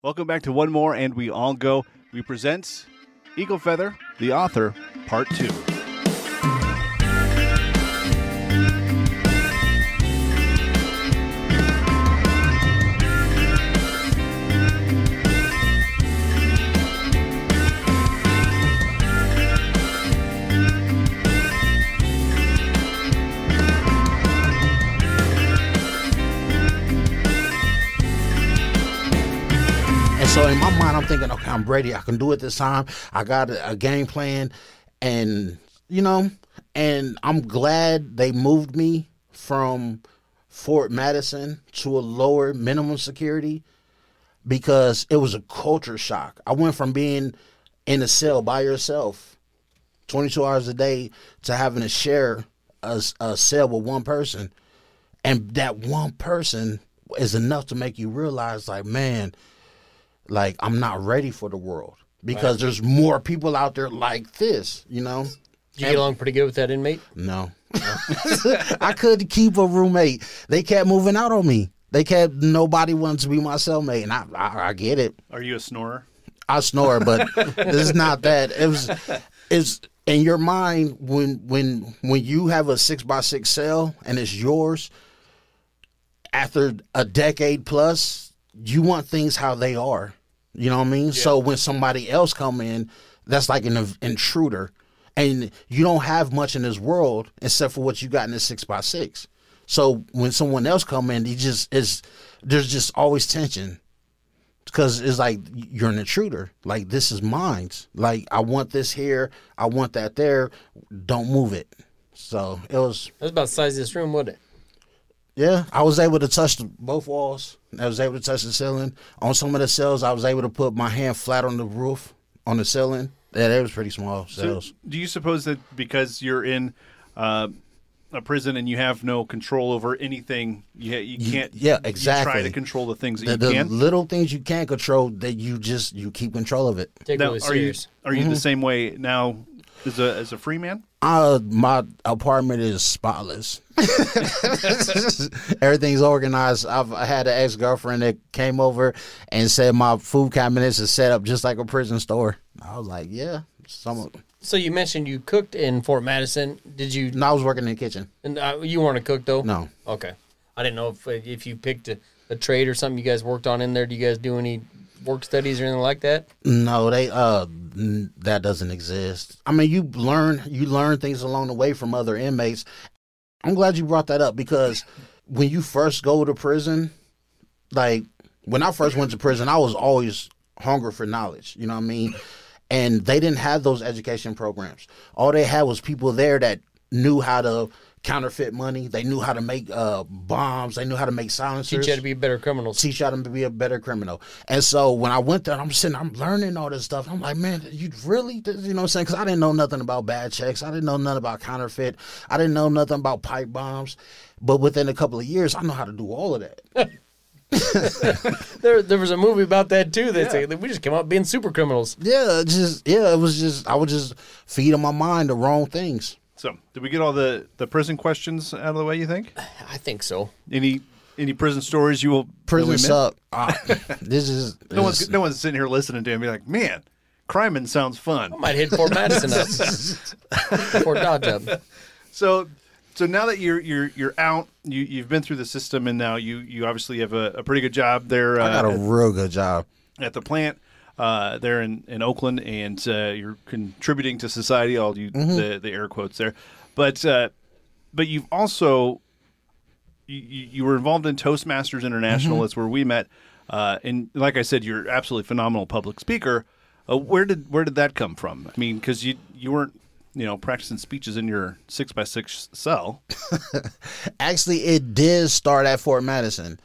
Welcome back to One More and We All Go. We present Eagle Feather, the author, part two. I'm thinking, okay, I'm ready. I can do it this time. I got a, a game plan, and you know, and I'm glad they moved me from Fort Madison to a lower minimum security because it was a culture shock. I went from being in a cell by yourself, 22 hours a day, to having to share a, a cell with one person, and that one person is enough to make you realize, like, man like I'm not ready for the world because there's more people out there like this, you know. Did you get along pretty good with that inmate? No, I couldn't keep a roommate. They kept moving out on me. They kept nobody wanted to be my cellmate, and I, I, I get it. Are you a snorer? I snore, but it's not that. It was, it's in your mind when when when you have a six by six cell and it's yours. After a decade plus, you want things how they are. You know what I mean? So when somebody else come in, that's like an intruder, and you don't have much in this world except for what you got in this six by six. So when someone else come in, you just is there's just always tension because it's like you're an intruder. Like this is mine. Like I want this here, I want that there. Don't move it. So it was That's about the size of this room, wasn't it? Yeah. I was able to touch the, both walls. I was able to touch the ceiling. On some of the cells, I was able to put my hand flat on the roof on the ceiling. Yeah, they was pretty small So, cells. do you suppose that because you're in uh, a prison and you have no control over anything, you, you can't? yeah, You try exactly. to control the things that the, you the can. little things you can't control that you just you keep control of it. Take Now, it are you serious. are you the same way now as a as a free man? Uh, my apartment is spotless. Everything's organized. I've I had an ex girlfriend that came over and said my food cabinets is set up just like a prison store. I was like, yeah. Some. So you mentioned you cooked in Fort Madison. Did you? No, I was working in the kitchen. And uh, you weren't a cook though. No. Okay. I didn't know if if you picked a, a trade or something you guys worked on in there. Do you guys do any work studies or anything like that? No, they uh that doesn't exist. I mean, you learn you learn things along the way from other inmates. I'm glad you brought that up because when you first go to prison, like when I first went to prison, I was always hungry for knowledge. You know what I mean? And they didn't have those education programs. All they had was people there that knew how to counterfeit money. They knew how to make uh, bombs. They knew how to make silencers Teach you how to be a better criminals. teach them to be a better criminal. And so when I went there, I'm sitting, I'm learning all this stuff. I'm like, man, you really, you know what I'm saying? Because I didn't know nothing about bad checks. I didn't know nothing about counterfeit. I didn't know nothing about pipe bombs. But within a couple of years, I know how to do all of that. There, there was a movie about that too. They say that we just came out being super criminals. Yeah, just yeah, it was just I was just feeding my mind the wrong things. So, did we get all the the prison questions out of the way? You think? I think so. Any any prison stories you will Prison suck. Ah, this is No one's no one's sitting here listening to him. Be like, man, crime sounds fun. I might hit Fort Madison up. Fort Dodge up. So, so now that you're you're you're out, you you've been through the system, and now you you obviously have a, a pretty good job there I got a uh, real good job. at the plant. Uh, there in, in Oakland, and uh, you're contributing to society. All you the, the air quotes there, but uh, but you've also you, you were involved in Toastmasters International. That's where we met. Uh, and like I said, you're absolutely phenomenal public speaker. Uh, where did where did that come from? I mean, because you you weren't you know practicing speeches in your six by six cell. Actually, it did start at Fort Madison.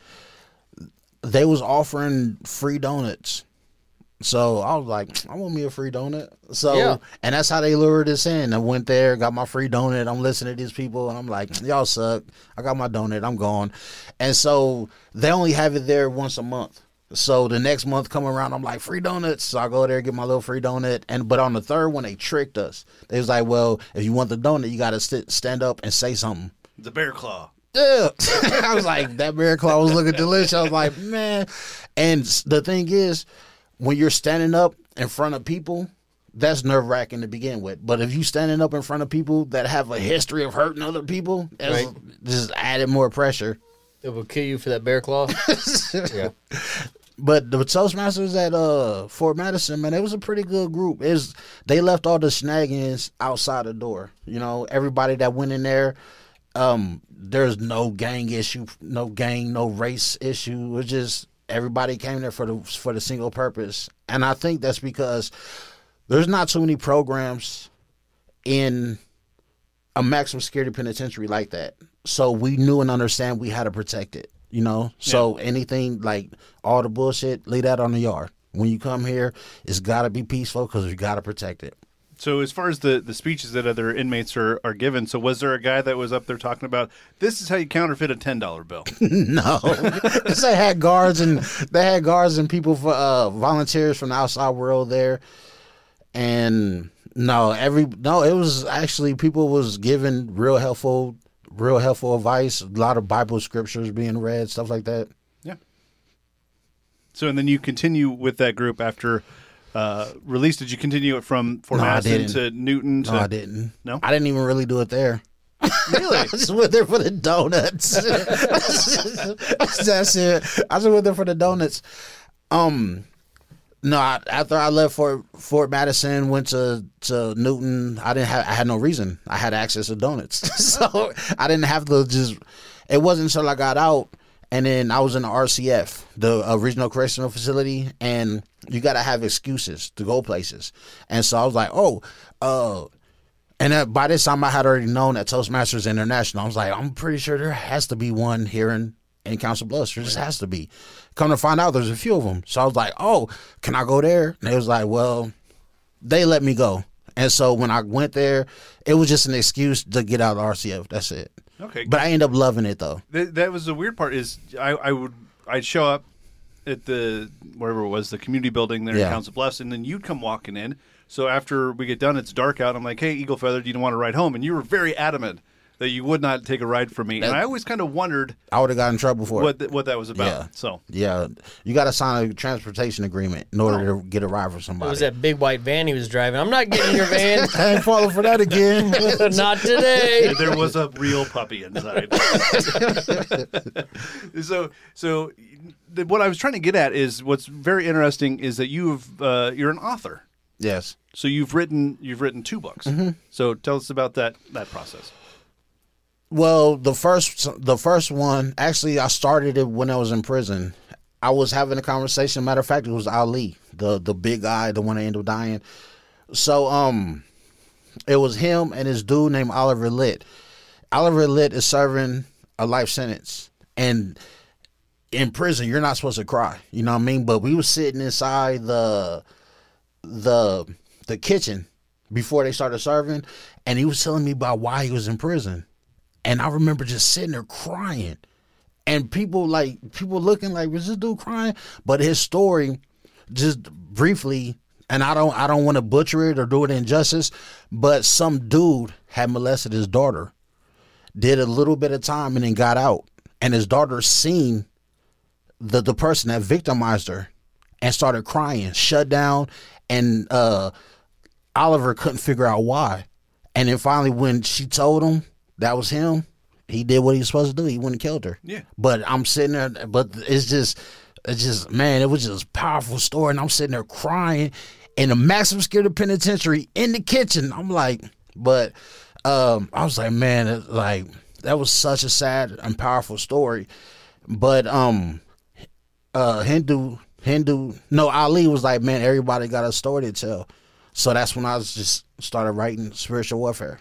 They was offering free donuts. So I was like, I want me a free donut. So Yeah. and that's how they lured us in. I went there, got my free donut. I'm listening to these people and I'm like, y'all suck. I got my donut, I'm gone. And so they only have it there once a month. So the next month come around, I'm like, free donuts. So I go there, get my little free donut. And but on the third one, they tricked us. They was like, well, if you want the donut, you gotta st- stand up and say something. The bear claw. Yeah. I was like, that bear claw was looking delicious. I was like, man. And the thing is, when you're standing up in front of people, that's nerve wracking to begin with. But if you standing up in front of people that have a history of hurting other people, it's Right. just added more pressure. It will kill you for that bear claw. yeah. But the Toastmasters at uh Fort Madison, man, it was a pretty good group. Is they left all the snaggings outside the door. You know, everybody that went in there, um, there's no gang issue, no gang, no race issue. It was just everybody came there for the for the single purpose. And I think that's because there's not too many programs in a maximum security penitentiary like that. So we knew and understand we had to protect it. You know, so anything like all the bullshit, leave that on the yard. When you come here, it's got to be peaceful because we got to protect it. So as far as the, the speeches that other inmates are, are given, so was there a guy that was up there talking about this is how you counterfeit a ten dollar bill? no, they had guards and they had guards and people for uh, volunteers from the outside world there, and no, every no, it was actually people was giving real helpful, real helpful advice. A lot of Bible scriptures being read, stuff like that. yeah. So and then you continue with that group after uh, release. Did you continue it from Fort No, Madison to Newton? To, No, I didn't. No? I didn't even really do it there. Really? I just went there for the donuts. That's it. I just went there for the donuts. Um, no, I, after I left Fort Fort Madison, went to to Newton. I didn't have. I had no reason. I had access to donuts, so I didn't have to just. It wasn't until I got out, and then I was in the RCF, the original Correctional Facility, and you got to have excuses to go places. And so I was like, oh, uh. And by this time, I had already known that Toastmasters International. I was like, I'm pretty sure there has to be one here in, in Council Bluffs. There just has to be. Come to find out, there's a few of them. So I was like, oh, can I go there? And they was like, well, they let me go. And so when I went there, it was just an excuse to get out of RCF. That's it. Okay. But I end up loving it though. That, that was the weird part. Is I, I would I'd show up at the wherever it was the community building there Yeah. in Council Bluffs, and then you'd come walking in. So after we get done, it's dark out. I'm like, "Hey, Eagle Feather, do you want to ride home?" And you were very adamant that you would not take a ride from me. and I always kind of wondered I would have got in trouble for what it. th- what that was about. Yeah. So Yeah, you got to sign a transportation agreement in order to get a ride for It somebody. was that big white van he was driving. I'm not getting your van. I ain't falling for that again. not today. there was a real puppy inside. so, so the, what I was trying to get at is what's very interesting is that you've uh, you're an author. yes. So you've written you've written two books. Mm-hmm. So tell us about that that process. Well, the first the first one actually I started it when I was in prison. I was having a conversation. Matter of fact, it was Ali, the the big guy, the one that ended up dying. So um, it was him and his dude named Oliver Litt. Oliver Litt is serving a life sentence, and in prison you're not supposed to cry. You know what I mean? But we were sitting inside the the the kitchen before they started serving, and he was telling me about why he was in prison. And I remember just sitting there crying. And people like people looking like, was this dude crying? But his story, just briefly, and I don't I don't want to butcher it or do it injustice, but some dude had molested his daughter, did a little bit of time and then got out. And his daughter seen the the person that victimized her and started crying, shut down, and uh Oliver couldn't figure out why. And then finally, when she told him that was him, he did what he was supposed to do. He went and killed her. Yeah. But I'm sitting there, but it's just, it's just, man, it was just a powerful story. And I'm sitting there crying in a maximum security penitentiary in the kitchen. I'm like, but um, I was like, man, it, like that was such a sad and powerful story. But um, uh, Hindu, Hindu, no, Ali was like, man, everybody got a story to tell. So that's when I was just started writing spiritual warfare.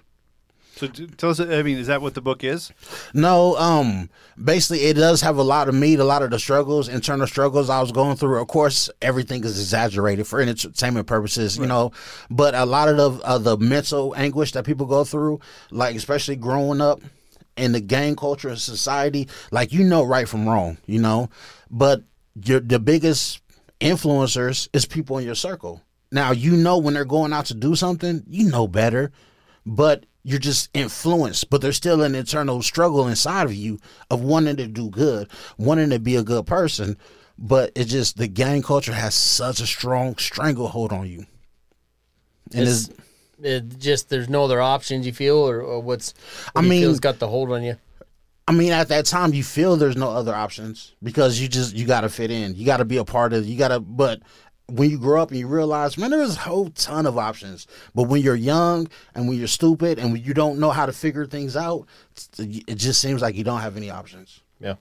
So t- tell us. I mean, is that what the book is? No, um, basically it does have a lot of meat, a lot of the struggles, internal struggles I was going through. Of course, everything is exaggerated for entertainment purposes, you know, but a lot of the, uh, the mental anguish that people go through, like especially growing up in the gang culture and society, like you know right from wrong, you know, but your the biggest influencers is people in your circle. Now you know when they're going out to do something, you know better, but you're just influenced. But there's still an internal struggle inside of you of wanting to do good, wanting to be a good person. but it's just the gang culture has such a strong stranglehold on you. And It's, it's, it just there's no other options you feel, or, or what's what I mean- feel's got the hold on you. I mean, at that time, you feel there's no other options because you just you got to fit in. You got to be a part of. You got to. But when you grow up and you realize, man, there's a whole ton of options. But when you're young and when you're stupid and when you don't know how to figure things out, it just seems like you don't have any options. Yeah.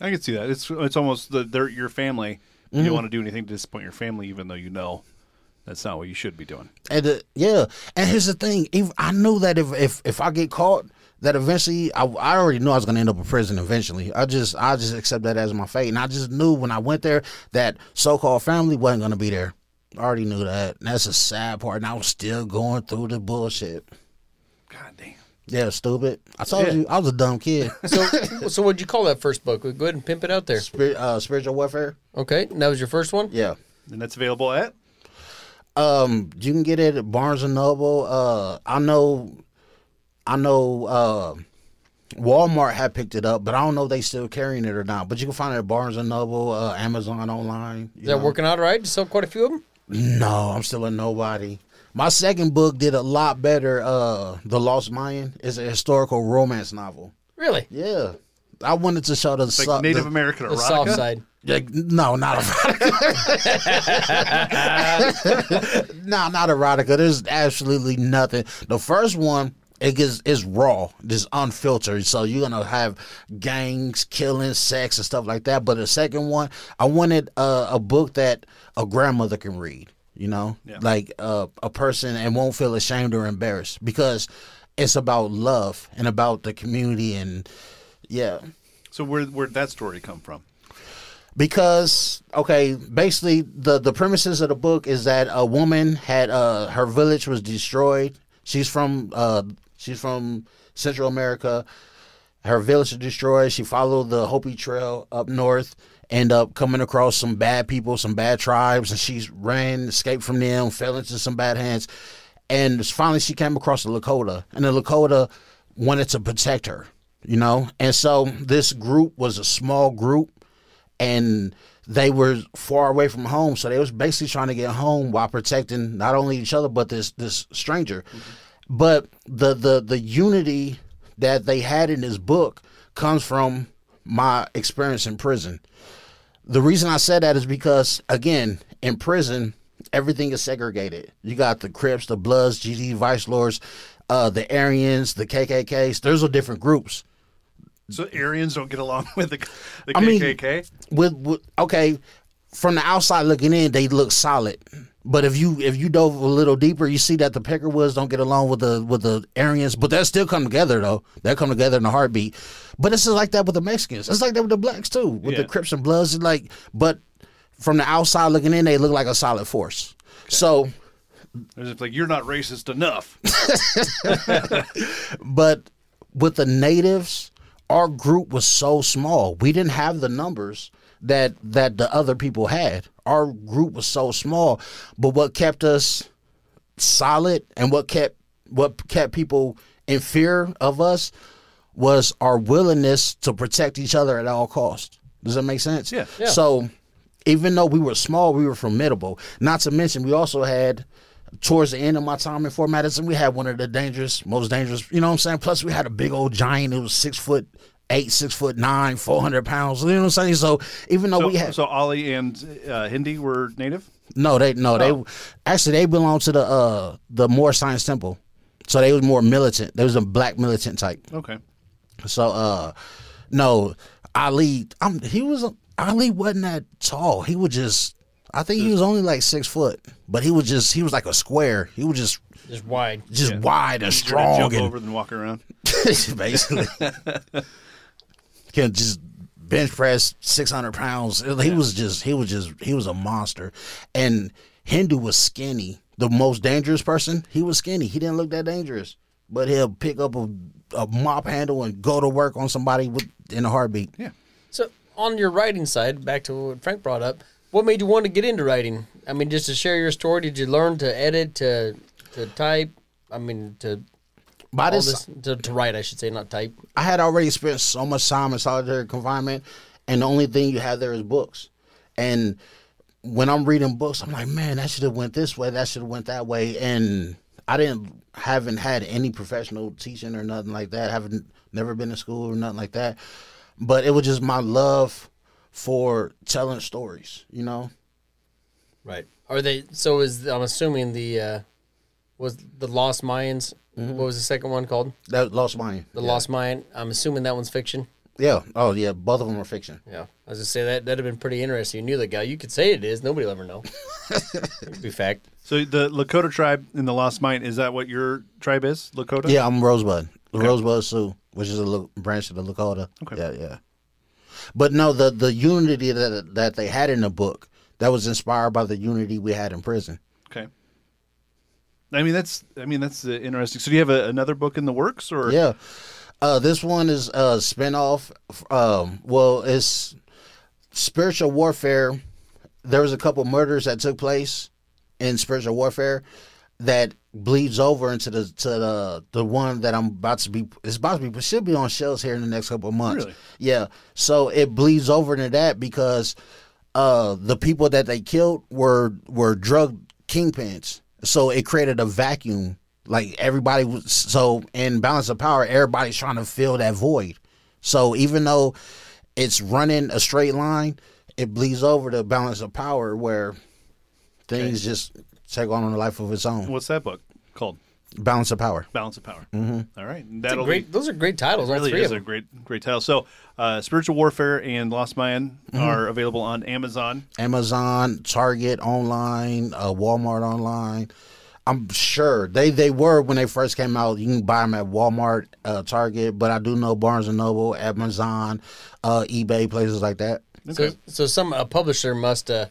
I can see that. It's it's almost the they're your family. You Mm-hmm. don't want to do anything to disappoint your family, even though you know that's not what you should be doing. And uh, yeah, and here's the thing: if I knew that if if if I get caught, that eventually I, I already knew I was going to end up in prison. Eventually, I just I just accept that as my fate, and I just knew when I went there that so-called family wasn't going to be there. I already knew that. And that's a sad part, and I was still going through the bullshit. God damn. Yeah, stupid. I told Yeah. you I was a dumb kid. So, so what'd you call that first book? Go ahead and pimp it out there. Spir- uh, spiritual warfare. Okay, and that was your first one. Yeah. And that's available at Um, you can get it at Barnes and Noble. Uh, I know, I know. Uh, Walmart had picked it up, but I don't know if they still carrying it or not. But you can find it at Barnes and Noble, uh, Amazon online. you Is that know. working out all right? You sell quite a few of them. No, I'm still a nobody. My second book did a lot better. Uh, The Lost Mayan is a historical romance novel. Really? Yeah, I wanted to show the, like su- Native the- American The soft side. Like, no, not erotica. no, not erotica. There's absolutely nothing. The first one, it gets is raw, just unfiltered. So you're gonna have gangs, killing, sex, and stuff like that. But the second one, I wanted uh, a book that a grandmother can read. You know, Yeah. like uh, a person and won't feel ashamed or embarrassed because it's about love and about the community and yeah So where where'd that story come from? because okay basically the the premises of the book is that a woman had uh her village was destroyed she's from uh she's from central america. Her village was destroyed. She followed the hopi trail up north end up coming across some bad people some bad tribes and she ran escaped from them fell into some bad hands. And finally she came across the lakota and the lakota wanted to protect her you know? And so this group was a small group and they were far away from home, so they was basically trying to get home while protecting not only each other but this this stranger. Mm-hmm. But the the the unity that they had in this book comes from my experience in prison. The reason I said that is because again, in prison, everything is segregated. You got the Crips, the Bloods, GD Vice Lords, uh, the Aryans, the KKKs. Those are different groups. So Aryans don't get along with the, the I mean- KKK. with, with okay, from the outside looking in, they look solid. But if you if you dove a little deeper, you see that the Peckerwoods don't get along with the with the Aryans, but they still come together though. They come together in a heartbeat. But it's just like that with the Mexicans. It's like that with the blacks too, with the Crips and Bloods. It's like, but from the outside looking in, they look like a solid force. So, It's like you're not racist enough. but with the natives, our group was so small. We didn't have the numbers that that the other people had. Our group was so small, but what kept us solid and what kept what kept people in fear of us was our willingness to protect each other at all costs. Does that make sense? Yeah. Yeah. So even though we were small, we were formidable. Not to mention, we also had towards the end of my time in Fort Madison, we had one of the dangerous, most dangerous. You know what I'm saying? Plus, we had a big old giant. It was six foot eight, six foot nine, four hundred pounds. You know what I'm saying? So even though So, we had so Ali and uh, Hindi were native. no, they no, Oh. they actually they belonged to the uh the Moorish Science Temple. So they was more militant. They was a black militant type. Okay. So uh no, Ali I'm he was Ali wasn't that tall. He was just I think he was only like six foot. But he was just he was like a square. He was just Just wide. just Yeah. wide and Easier to strong jump and over than walk around. basically. Can just bench press six hundred pounds. He was just he was just he was a monster. And Hindu was skinny. The most dangerous person, he was skinny. He didn't look that dangerous. But he'll pick up a, a mop handle and go to work on somebody with in a heartbeat. Yeah. So on your writing side, back to what Frank brought up, what made you want to get into writing? I mean, just to share your story. Did you learn to edit, to to type? I mean, to By this, this to, to write, I should say, not type. I had already spent so much time in solitary confinement, and the only thing you have there is books. And when I'm reading books, I'm like, man, that should have went this way, that should have went that way, and I didn't haven't had any professional teaching or nothing like that. haven't never been to school or nothing like that. But it was just my love for telling stories, you know. Right. Are they? So is I'm assuming the uh, was the Lost Mayans. Mm-hmm. What was the second one called? That lost mine. The Lost Mine. I'm assuming that one's fiction. Yeah. Oh yeah. Both of them are fiction. Yeah, I was gonna say that that'd have been pretty interesting. You knew the guy. You could say it is. Nobody will ever know. It'd be fact. So the Lakota tribe in the Lost Mine is that what your tribe is? Lakota. Yeah, I'm Rosebud. Rosebud Sioux, which is a lo- branch of the Lakota. Okay. Yeah, yeah. But no, the the unity that that they had in the book that was inspired by the unity we had in prison. I mean that's I mean that's uh, interesting. So do you have a, another book in the works or Yeah. Uh, this one is a spinoff. Um, well, it's spiritual warfare. There was a couple murders that took place in spiritual warfare that bleeds over into the to the the one that I'm about to be. It's about to be but should be on shelves here in the next couple of months. Really? Yeah. So it bleeds over into that because uh, the people that they killed were were drug kingpins. So it created a vacuum. Like everybody was so in balance of power, everybody's trying to fill that void. So even though it's running a straight line, it bleeds over to balance of power where things just take on a life of its own. what's that book called? Balance of power. Balance of Power. Mm-hmm. All right. That'll Great. be Those are great titles. All really three is of a great great title. So uh, Spiritual Warfare and Lost Mayan Mm-hmm. are available on Amazon. Amazon, Target online, uh, Walmart online. I'm sure they they were when they first came out. You can buy them at Walmart, uh, Target, but I do know Barnes and Noble, Amazon, uh, eBay, places like that. So, Okay. so some a publisher must have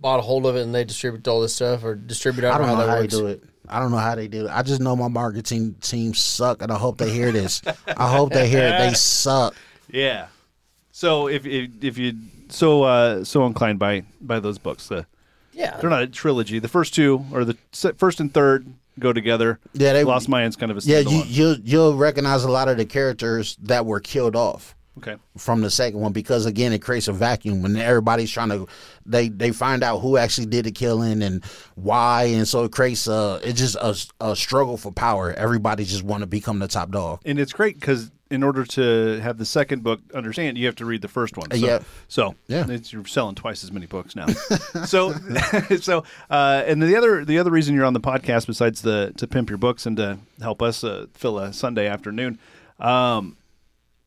bought a hold of it and they distribute all this stuff or distribute. I I don't, don't know how how that they do it. I don't know how they do it. I just know my marketing team suck, and I hope they hear this. I hope they hear it. They suck. Yeah. So if if, if you so uh, so inclined by by those books, the Yeah. they're not a trilogy. The first two or the first and third go together. Yeah, they Lost Mayan's kind of a Yeah, you you you'll recognize a lot of the characters that were killed off. Okay. from the second one because again it creates a vacuum when everybody's trying to they they find out who actually did the killing and why and so it creates a it's just a, a struggle for power everybody just want to become the top dog And it's great because in order to have the second book understand, you have to read the first one. So, yeah. So Yeah. it's, you're selling twice as many books now. so so uh, and the other the other reason you're on the podcast besides the to pimp your books and to help us uh, fill a Sunday afternoon, um,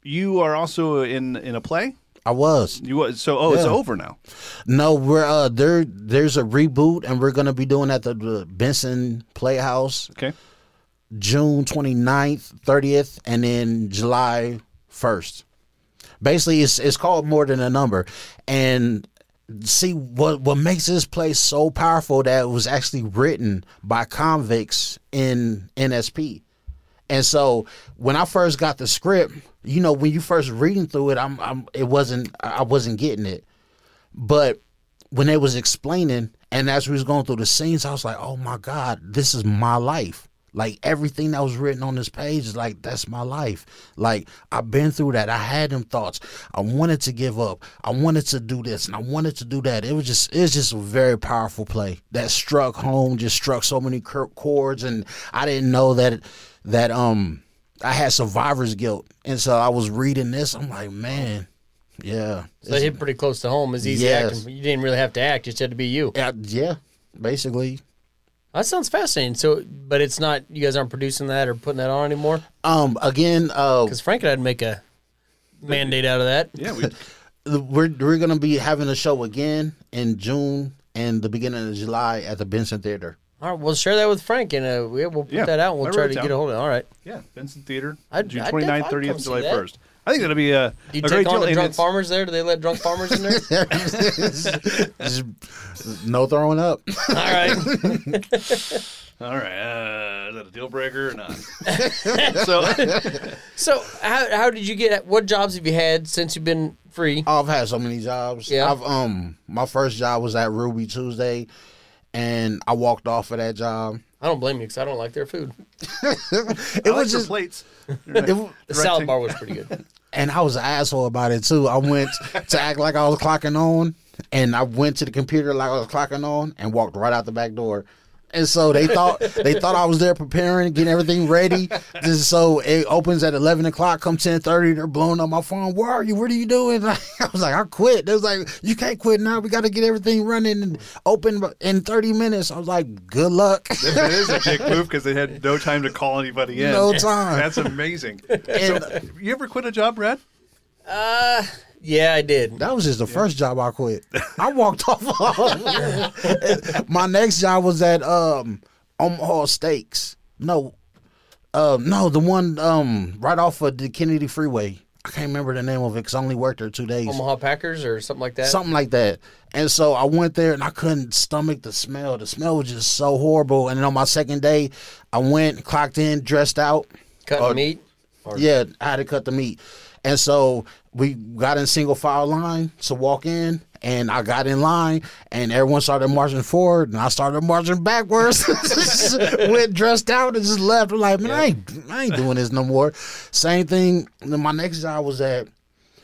you are also in in a play. i was You was- so oh it's over now. no we're uh there there's a reboot and we're gonna be doing at the, the benson playhouse Okay. june 29th 30th and then july 1st basically it's it's called more than a number and see what what makes this place so powerful that it was actually written by convicts in NSP. And so when I first got the script, you know, when you first reading through it, I'm I'm it wasn't I wasn't getting it. But when they was explaining and as we was going through the scenes, I was like, "Oh my god, this is my life." Like everything that was written on this page is like that's my life. Like I've been through that. I had them thoughts. I wanted to give up. I wanted to do this and I wanted to do that. It was just it was just a very powerful play that struck home. Just struck so many chords, and I didn't know that that um I had survivor's guilt. And so I was reading this. I'm like, man, yeah, So it hit pretty close to home. It's easy Yes. acting. You didn't really have to act. You just had to be you. yeah, yeah, basically. That sounds fascinating. So, but it's not. You guys aren't producing that or putting that on anymore. Um, again, uh, Because Frank and I'd make a mandate out of that. Yeah, we we're we're gonna be having a show again in June and the beginning of July at the Benson Theater. All right, we'll share that with Frank, and uh, we- we'll put Yeah, that out. and We'll try to down. get a hold of it. All right. yeah Benson Theater I'd- June I'd 29th, I'd 30th, July 1st. I think that'll be a, Do you a great take on deal. the drunk farmers there? Do they let drunk farmers in there? Just no throwing up. All right. All right, uh, is that a deal breaker or not? so, So, how, how did you get? What jobs have you had since you've been free? I've had so many jobs. Yeah. I've um my first job was at Ruby Tuesday, and I walked off of that job. I don't blame you because I don't like their food. It I like was your just plates. it, w- The salad bar was pretty good. and I was an asshole about it too. I went to act like I was clocking on, and I went to the computer like I was clocking on, and walked right out the back door. And so they thought they thought I was there preparing, getting everything ready. Just so it opens at eleven o'clock. Come ten thirty, they're blowing up my phone. Where are you? What are you doing? I was like, I quit. They was like, you can't quit now. We got to get everything running and open in thirty minutes. I was like, good luck. that is a dick move because they had no time to call anybody in. No time. That's amazing. And- so, you ever quit a job, Brad? Uh, yeah, I did. That was just the first job I quit. I walked off. My next job was at um Omaha Steaks. No, um, no, the one um right off of the Kennedy Freeway. I can't remember the name of it because I only worked there two days. Omaha Packers or something like that. Something like that. And so I went there and I couldn't stomach the smell. The smell was just so horrible. And then on my second day, I went, clocked in, dressed out. cut meat. Or, Yeah, I had to cut the meat. And so we got in single file line to walk in, and I got in line, and everyone started marching forward, and I started marching backwards. Went dressed out and just left. I'm like, man, I, ain't, I ain't doing this no more. Same thing. Then my next job was at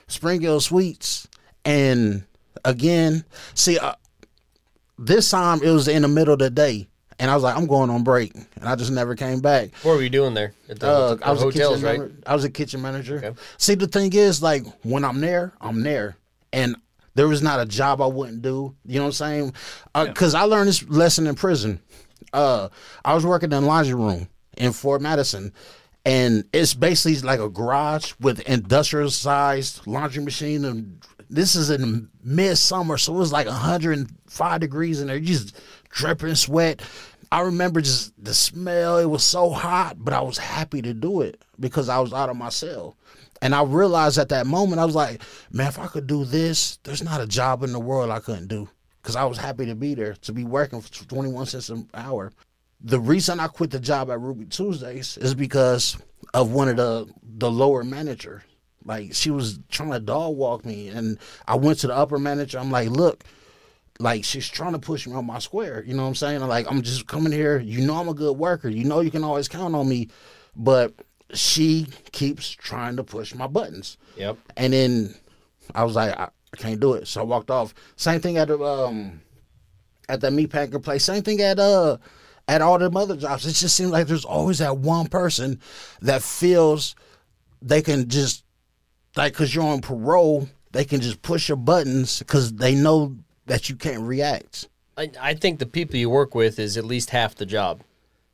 Spring Hill Suites, and again, see, uh, this time it was in the middle of the day. And I was like, I'm going on break, and I just never came back. What were you doing there? At the, Uh, the I was hotels, a kitchen right? manager. I was a kitchen manager. Okay. See, the thing is, like, when I'm there, I'm there, and there was not a job I wouldn't do. You know what I'm saying? Because I learned this lesson in prison. Uh, I was working in a laundry room in Fort Madison, and it's basically like a garage with industrial sized laundry machine. And this is in midsummer, so it was like 105 degrees in there, just dripping sweat. I remember just the smell. It was so hot, but I was happy to do it because I was out of my cell. And I realized at that moment, I was like, man, if I could do this, there's not a job in the world I couldn't do. Because I was happy to be there, to be working for 21 cents an hour. The reason I quit the job at Ruby Tuesdays is because of one of the the lower manager. Like she was trying to dog walk me, and I went to the upper manager. I'm like, look, like she's trying to push me on my square. You know what I'm saying? Like, I'm just coming here. You know I'm a good worker. You know you can always count on me. But she keeps trying to push my buttons. Yep. And then I was like, I, I can't do it. So I walked off. Same thing at the um at that meat packer place. Same thing at uh at all them other jobs. It just seems like there's always that one person that feels they can just like because you're on parole, they can just push your buttons because they know that you can't react. I, I think the people you work with is at least half the job.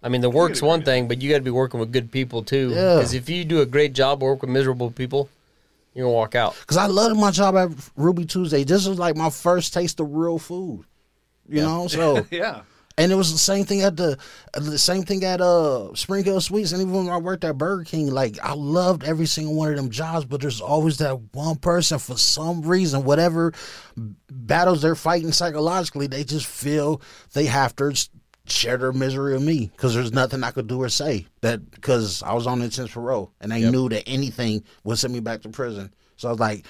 I mean, the work's one thing, but you got to be working with good people too. Yeah. Because if you do a great job, work with miserable people, you're gonna walk out. Because I loved my job at Ruby Tuesday. This was like my first taste of real food. You know, so Yeah. And it was the same thing at the the same thing at uh Spring Hill Suites, and even when I worked at Burger King, like I loved every single one of them jobs, but there's always that one person for some reason, whatever battles they're fighting psychologically, they just feel they have to share their misery with me because there's nothing I could do or say that because I was on intense parole and they knew that anything would send me back to prison. So I was like,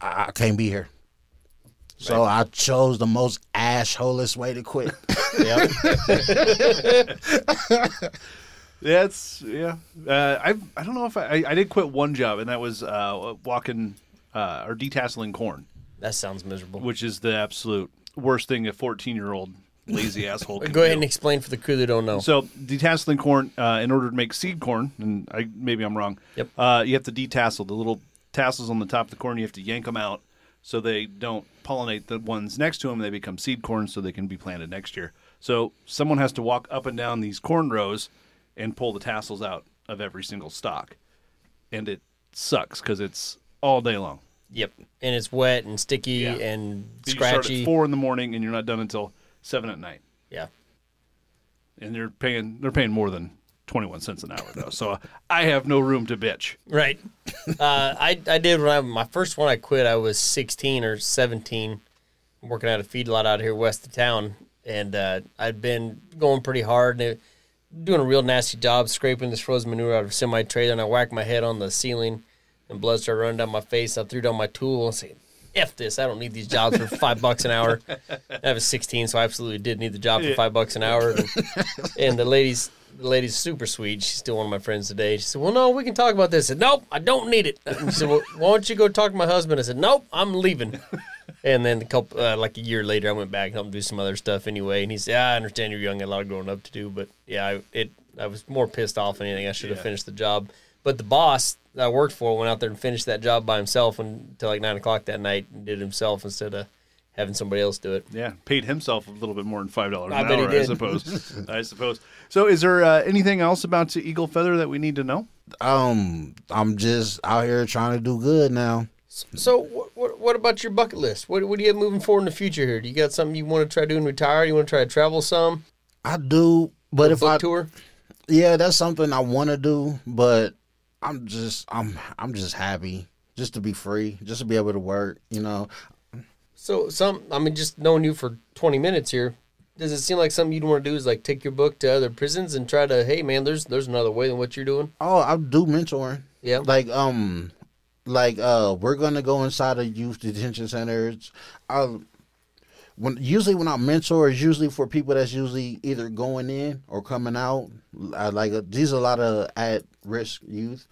I, I can't be here. So I chose the most assholest way to quit. Yep. That's yeah. Uh, I I don't know if I, I I did quit one job and that was uh, walking uh, or detasseling corn, that sounds miserable. which is the absolute worst thing a fourteen year old lazy asshole can Go ahead do. and explain for the crew that don't know. So detasseling corn, uh, in order to make seed corn, and I maybe I'm wrong. Yep. Uh, you have to detassel the little tassels on the top of the corn. You have to yank them out so they don't pollinate the ones next to them. They become seed corn, so they can be planted next year. So someone has to walk up and down these corn rows and pull the tassels out of every single stalk, and it sucks because it's all day long. Yep. And it's wet and sticky Yeah. and You start scratchy. at four in the morning, and you're not done until seven at night. Yeah. and they're paying they're paying more than 21 cents an hour though so i have no room to bitch Right. uh, I I did when I my first one I quit. I was 16 or 17, working at a feedlot out here west of town, and uh, I'd been going pretty hard and doing a real nasty job scraping this frozen manure out of a semi trailer. And I whacked my head on the ceiling, and blood started running down my face. I threw down my tool and said. F this! I don't need these jobs for five bucks an hour. I was 16, so I absolutely did need the job for five bucks an hour. And, and the ladies the lady's super sweet. She's still one of my friends today. She said, "Well, no, we can talk about this." I said, "Nope, I don't need it." And she said, well, "Why don't you go talk to my husband?" I said, "Nope, I'm leaving." And then a couple, uh, like a year later, I went back and helped him do some other stuff anyway. And he said, "Yeah, I understand you're young, got a lot of growing up to do, but yeah, I, it I was more pissed off than anything. I should have Yeah. finished the job." But the boss that I worked for went out there and finished that job by himself until like nine o'clock that night and did it himself instead of having somebody else do it. Yeah, paid himself a little bit more than five dollars I an bet he hour, I suppose. I suppose. So, is there uh, anything else about Eagle Feather that we need to know? Um, I'm just out here trying to do good now. So, what, what, what about your bucket list? What, what do you have moving forward in the future here? Do you got something you want to try doing retire? You want to try to travel some? I do, but if book I tour? yeah, that's something I want to do, but I'm just I'm I'm just happy just to be free, just to be able to work. You know, So, some, I mean, just knowing you for 20 minutes here, does it seem like something you'd want to do is like take your book to other prisons and try to, hey, man, there's there's another way than what you're doing? oh, I do mentoring. Yeah. like um like uh we're gonna go inside of youth detention centers i when usually when i mentor is usually for people that's usually either going in or coming out I, like uh, these are a lot of at risk youth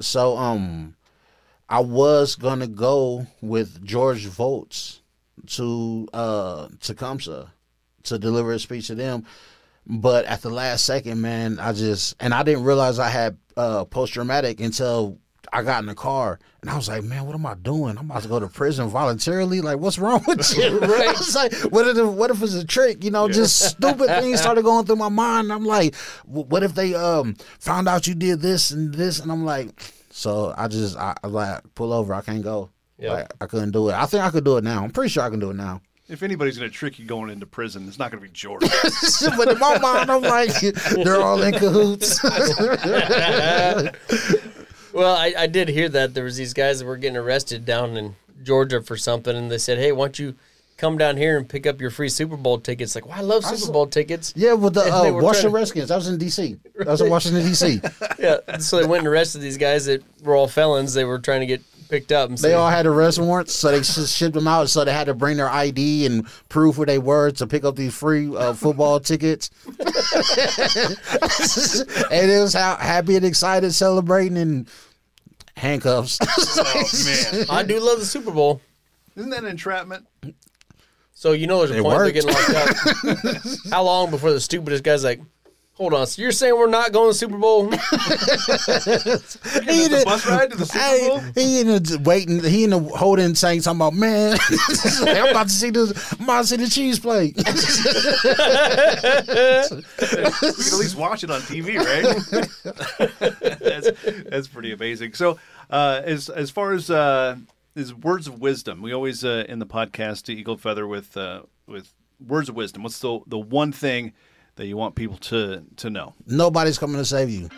so um i was gonna go with george volts to uh tecumseh to deliver a speech to them but at the last second, man, I just and I didn't realize I had uh, post traumatic until I got in the car and I was like, man, what am I doing? I'm about to go to prison voluntarily. Like, what's wrong with you? Right. I was like, what if what if it's a trick? You know, just stupid things started going through my mind. I'm like, what if they um found out you did this and this? And I'm like, so I just I, I like pull over. I can't go. Yeah. Like, I couldn't do it. I think I could do it now. I'm pretty sure I can do it now. If anybody's going to trick you going into prison, it's not going to be George. but in my mind, I'm like, they're all in cahoots. Well, I, I did hear that there was these guys that were getting arrested down in Georgia for something, and they said, "Hey, why don't you come down here and pick up your free Super Bowl tickets?" Like, well, I love Super saw- Bowl tickets. Yeah, with the uh, Washington trying to- Redskins. That was in D.C. I was in Washington D.C. Yeah, so they went and arrested these guys that were all felons. They were trying to get picked up, and They say, all had arrest warrants, so they shipped them out. So they had to bring their ID and prove who they were to pick up these free uh, football tickets. and it was how happy and excited, celebrating in handcuffs. oh man, I do love the Super Bowl. isn't that an entrapment? So you know, there's a It point they're getting locked up. How long before the stupidest guy's like, "Hold on, so you're saying we're not going to the Super Bowl?" he The bus ride to the Super Bowl? He in the waiting. He in the holding saying something about man. I'm about to see this. I'm about to see the cheese plate. We can at least watch it on TV, right? that's, that's pretty amazing. So, uh, as as far as uh, as words of wisdom, we always uh, in the podcast Eagle Feather with uh, with words of wisdom. What's the the one thing that you want people to to know? Nobody's coming to save you.